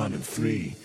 one and three.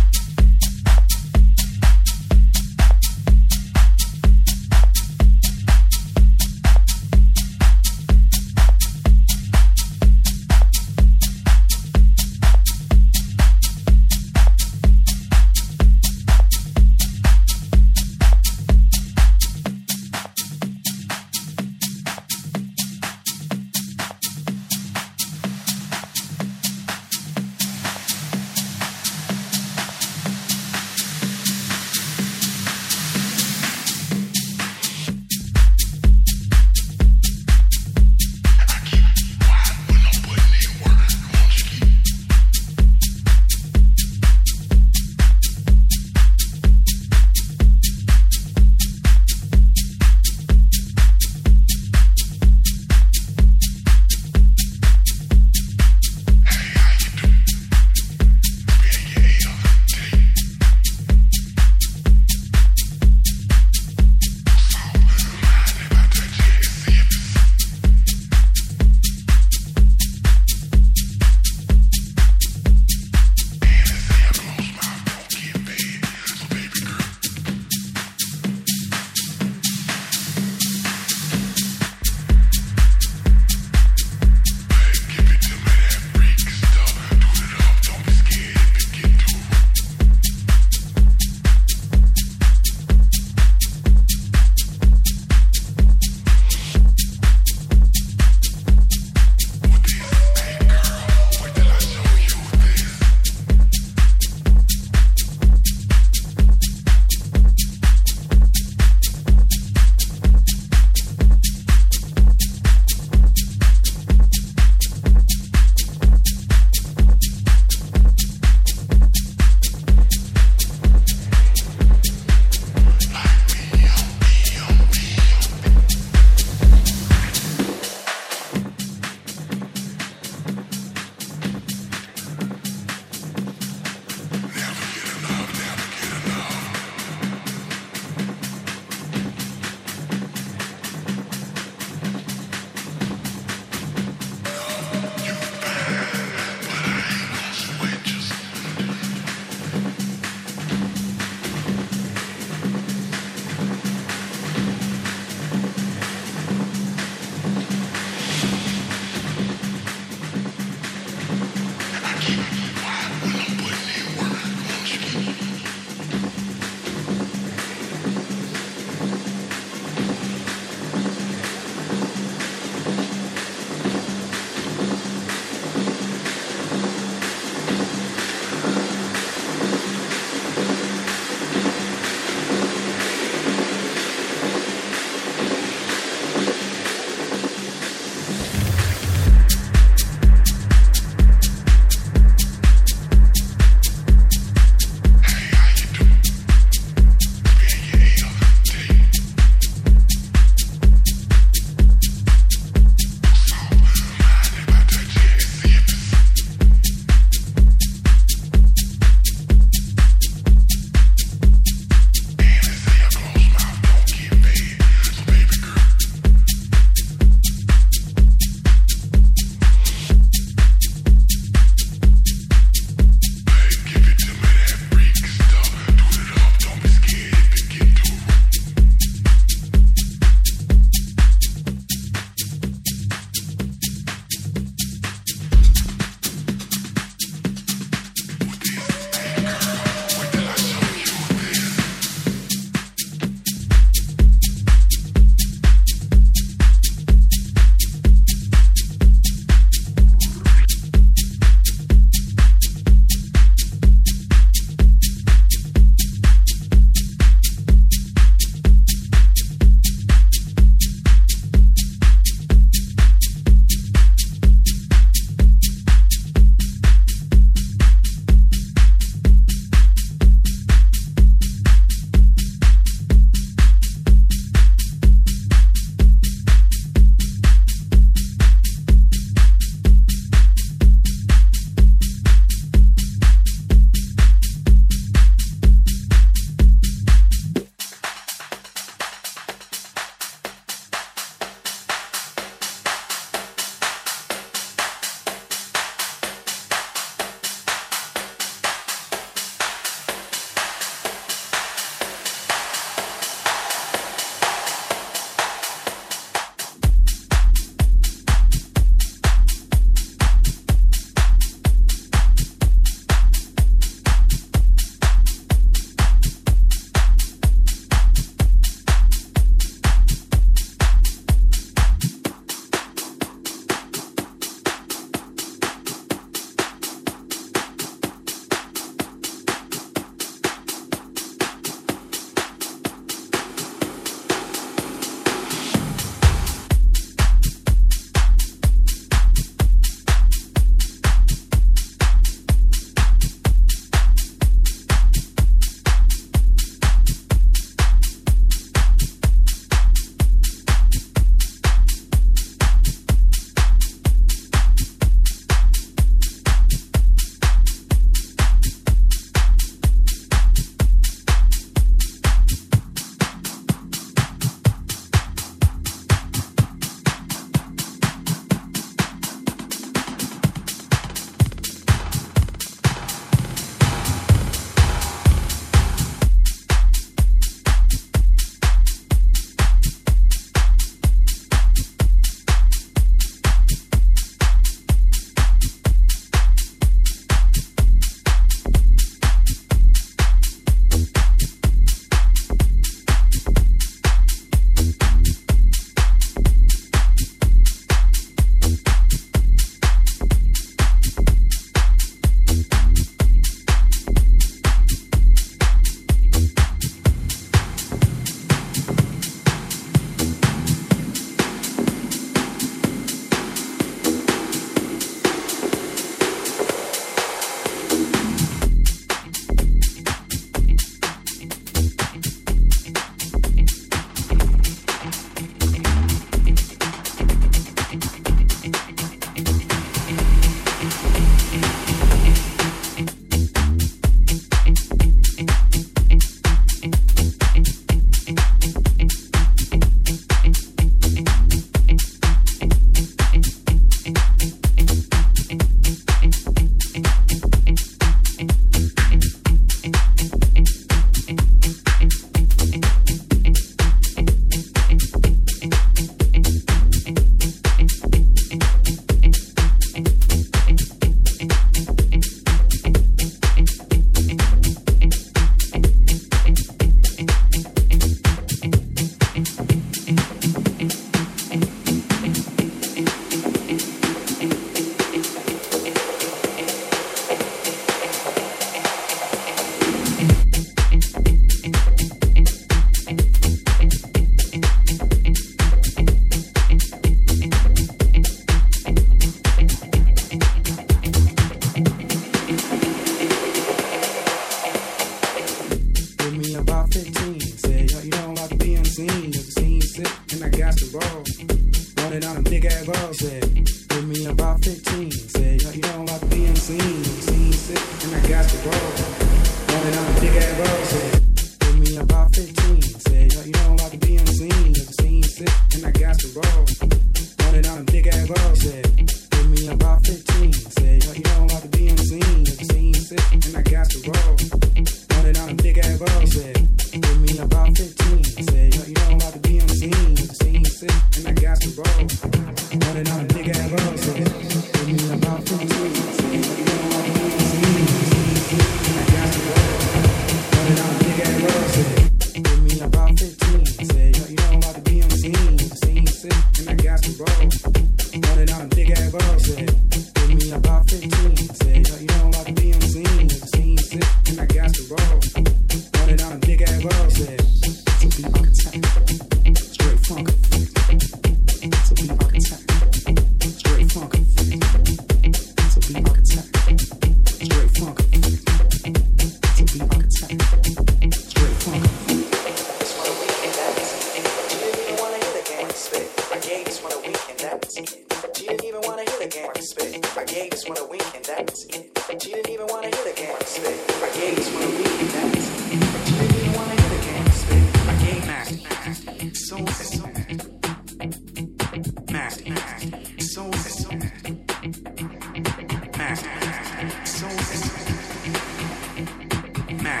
man.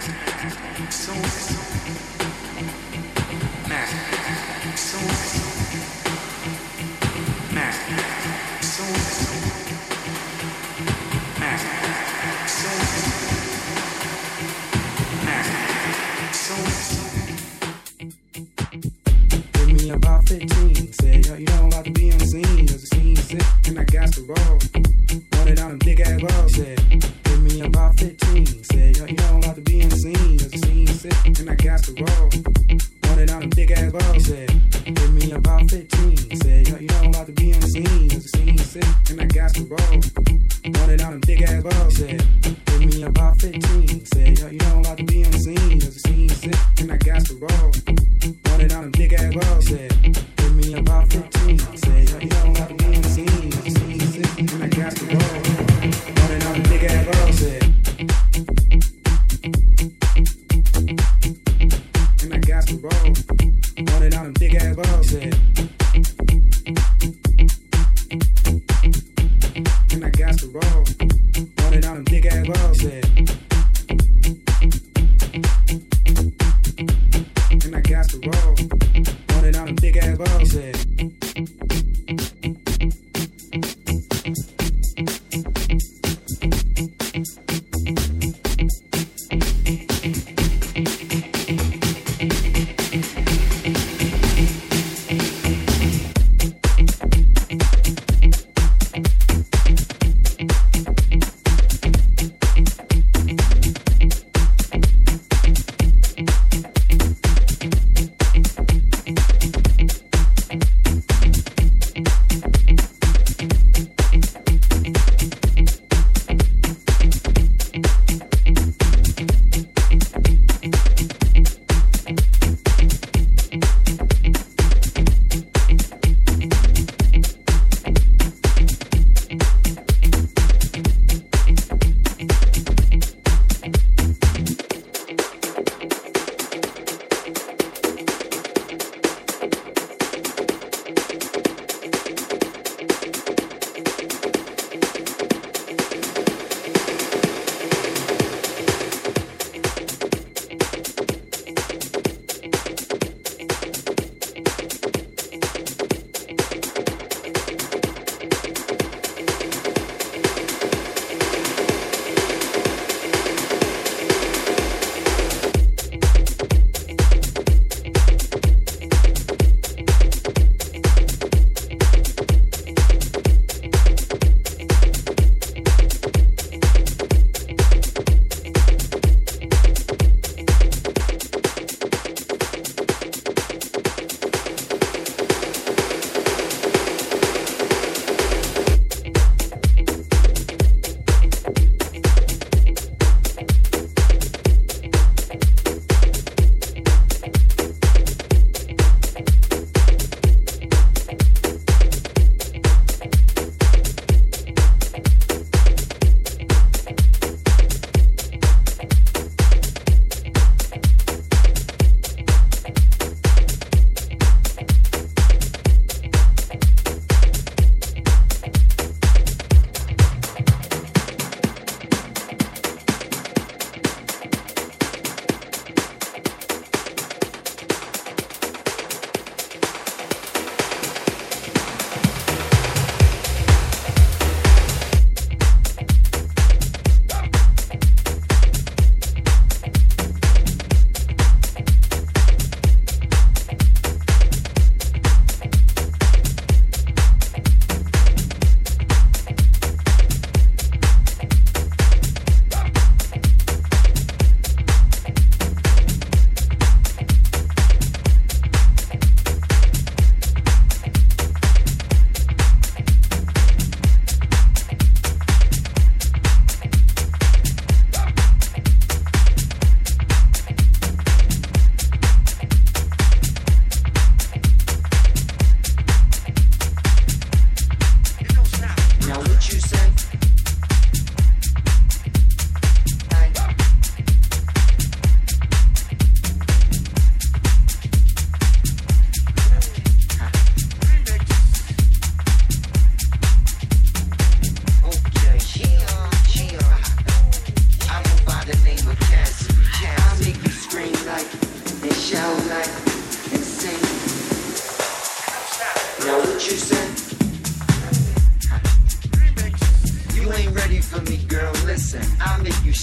So, so.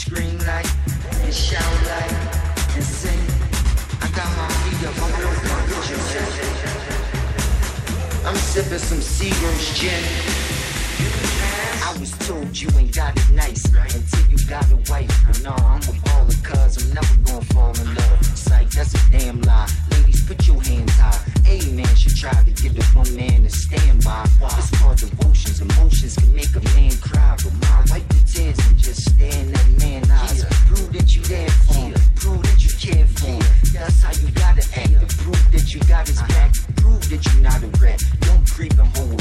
scream like and shout like and sing. I got my feet up, I'm real conscious. I'm sipping some Seagram's gin. I was told you ain't got it nice until you got a wife. No, I'm a baller, cuz I'm never gonna fall in love. Psych, that's a damn lie. Ladies, put your hands high paid man should try to give the one man a standby. It's called devotions. Emotions can make a man cry, but my white your tears and just stare in that man's eyes. Prove that you there for him. Prove that you care for him. That's how you gotta act. Prove that you got his back. Prove that you're not a rat. Don't creep and hold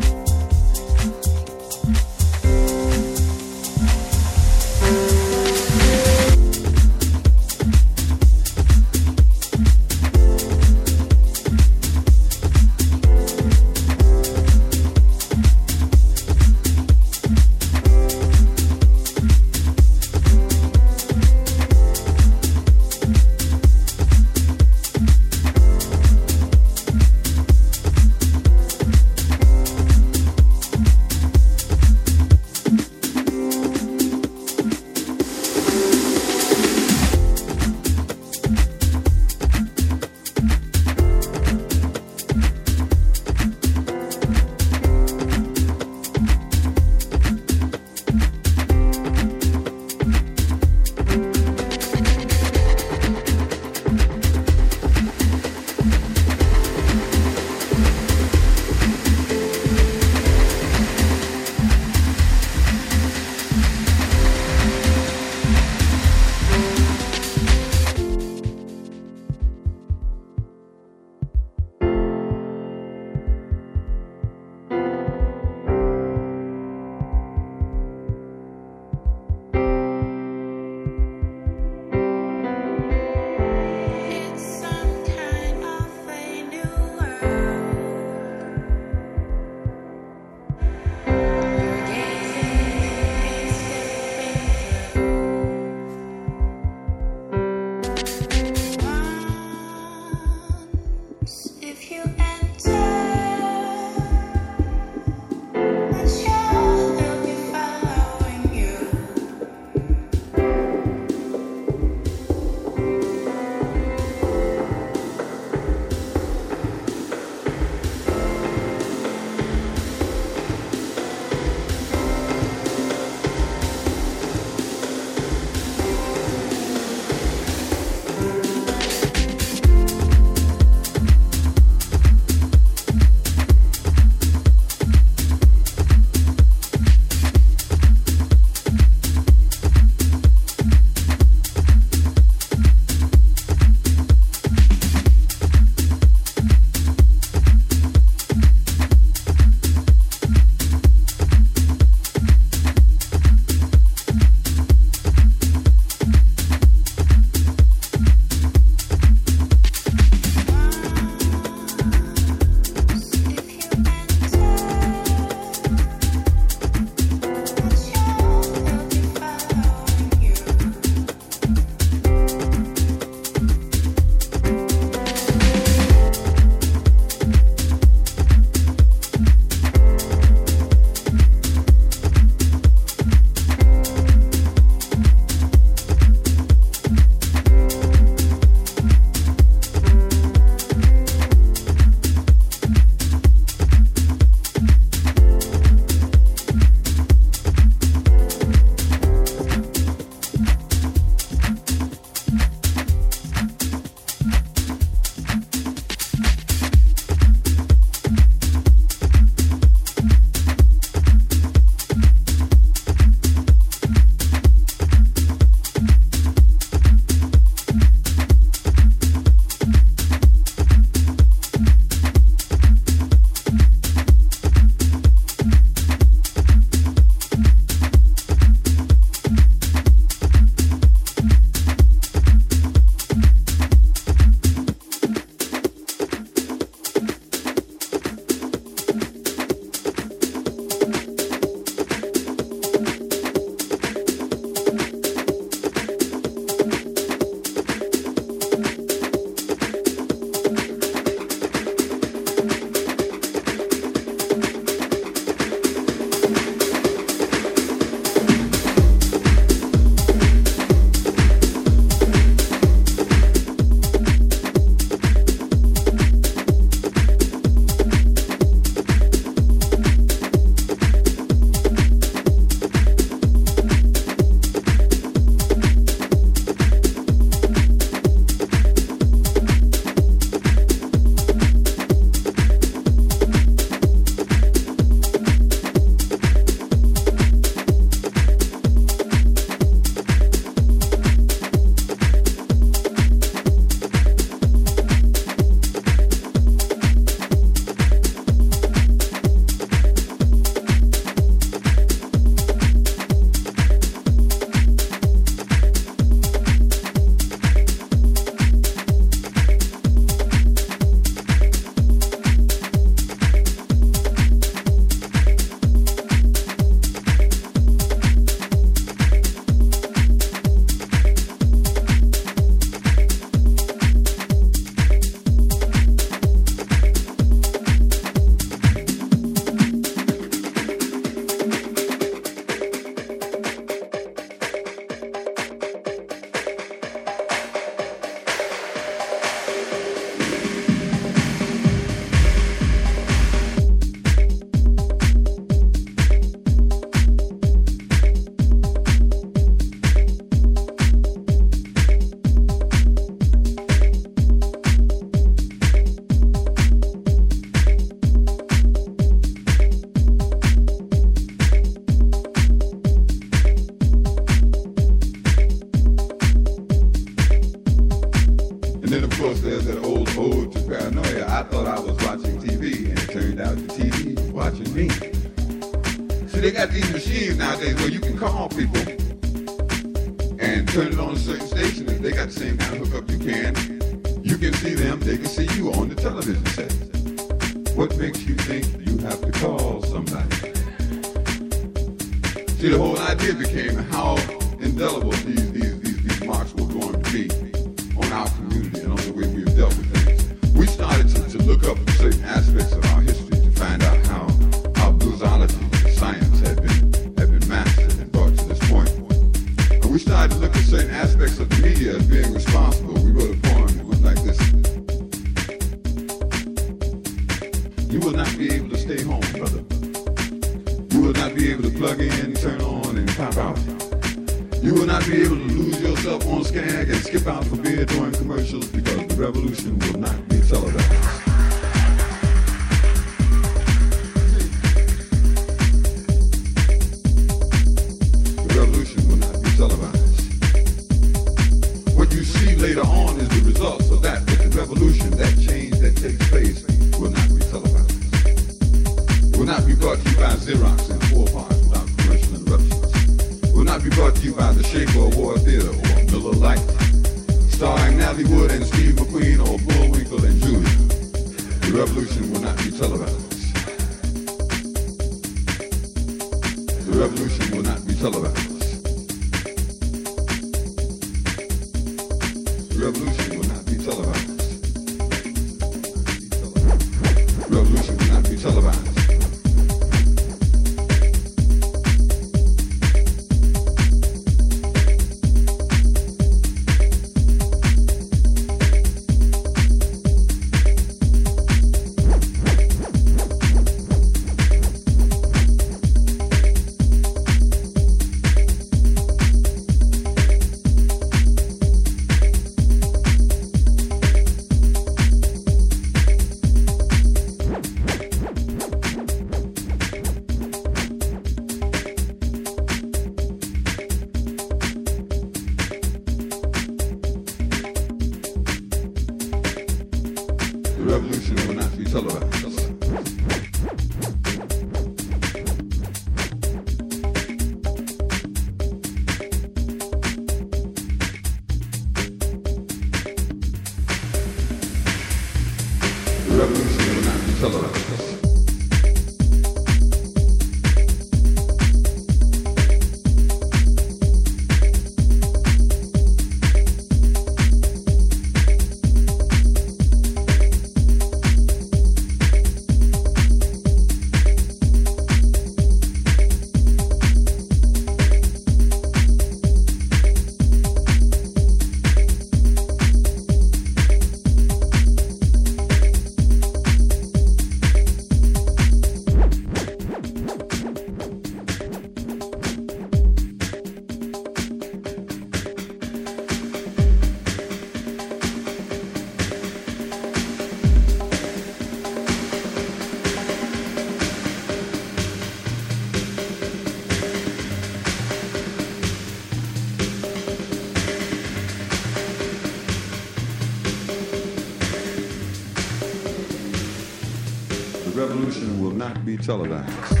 will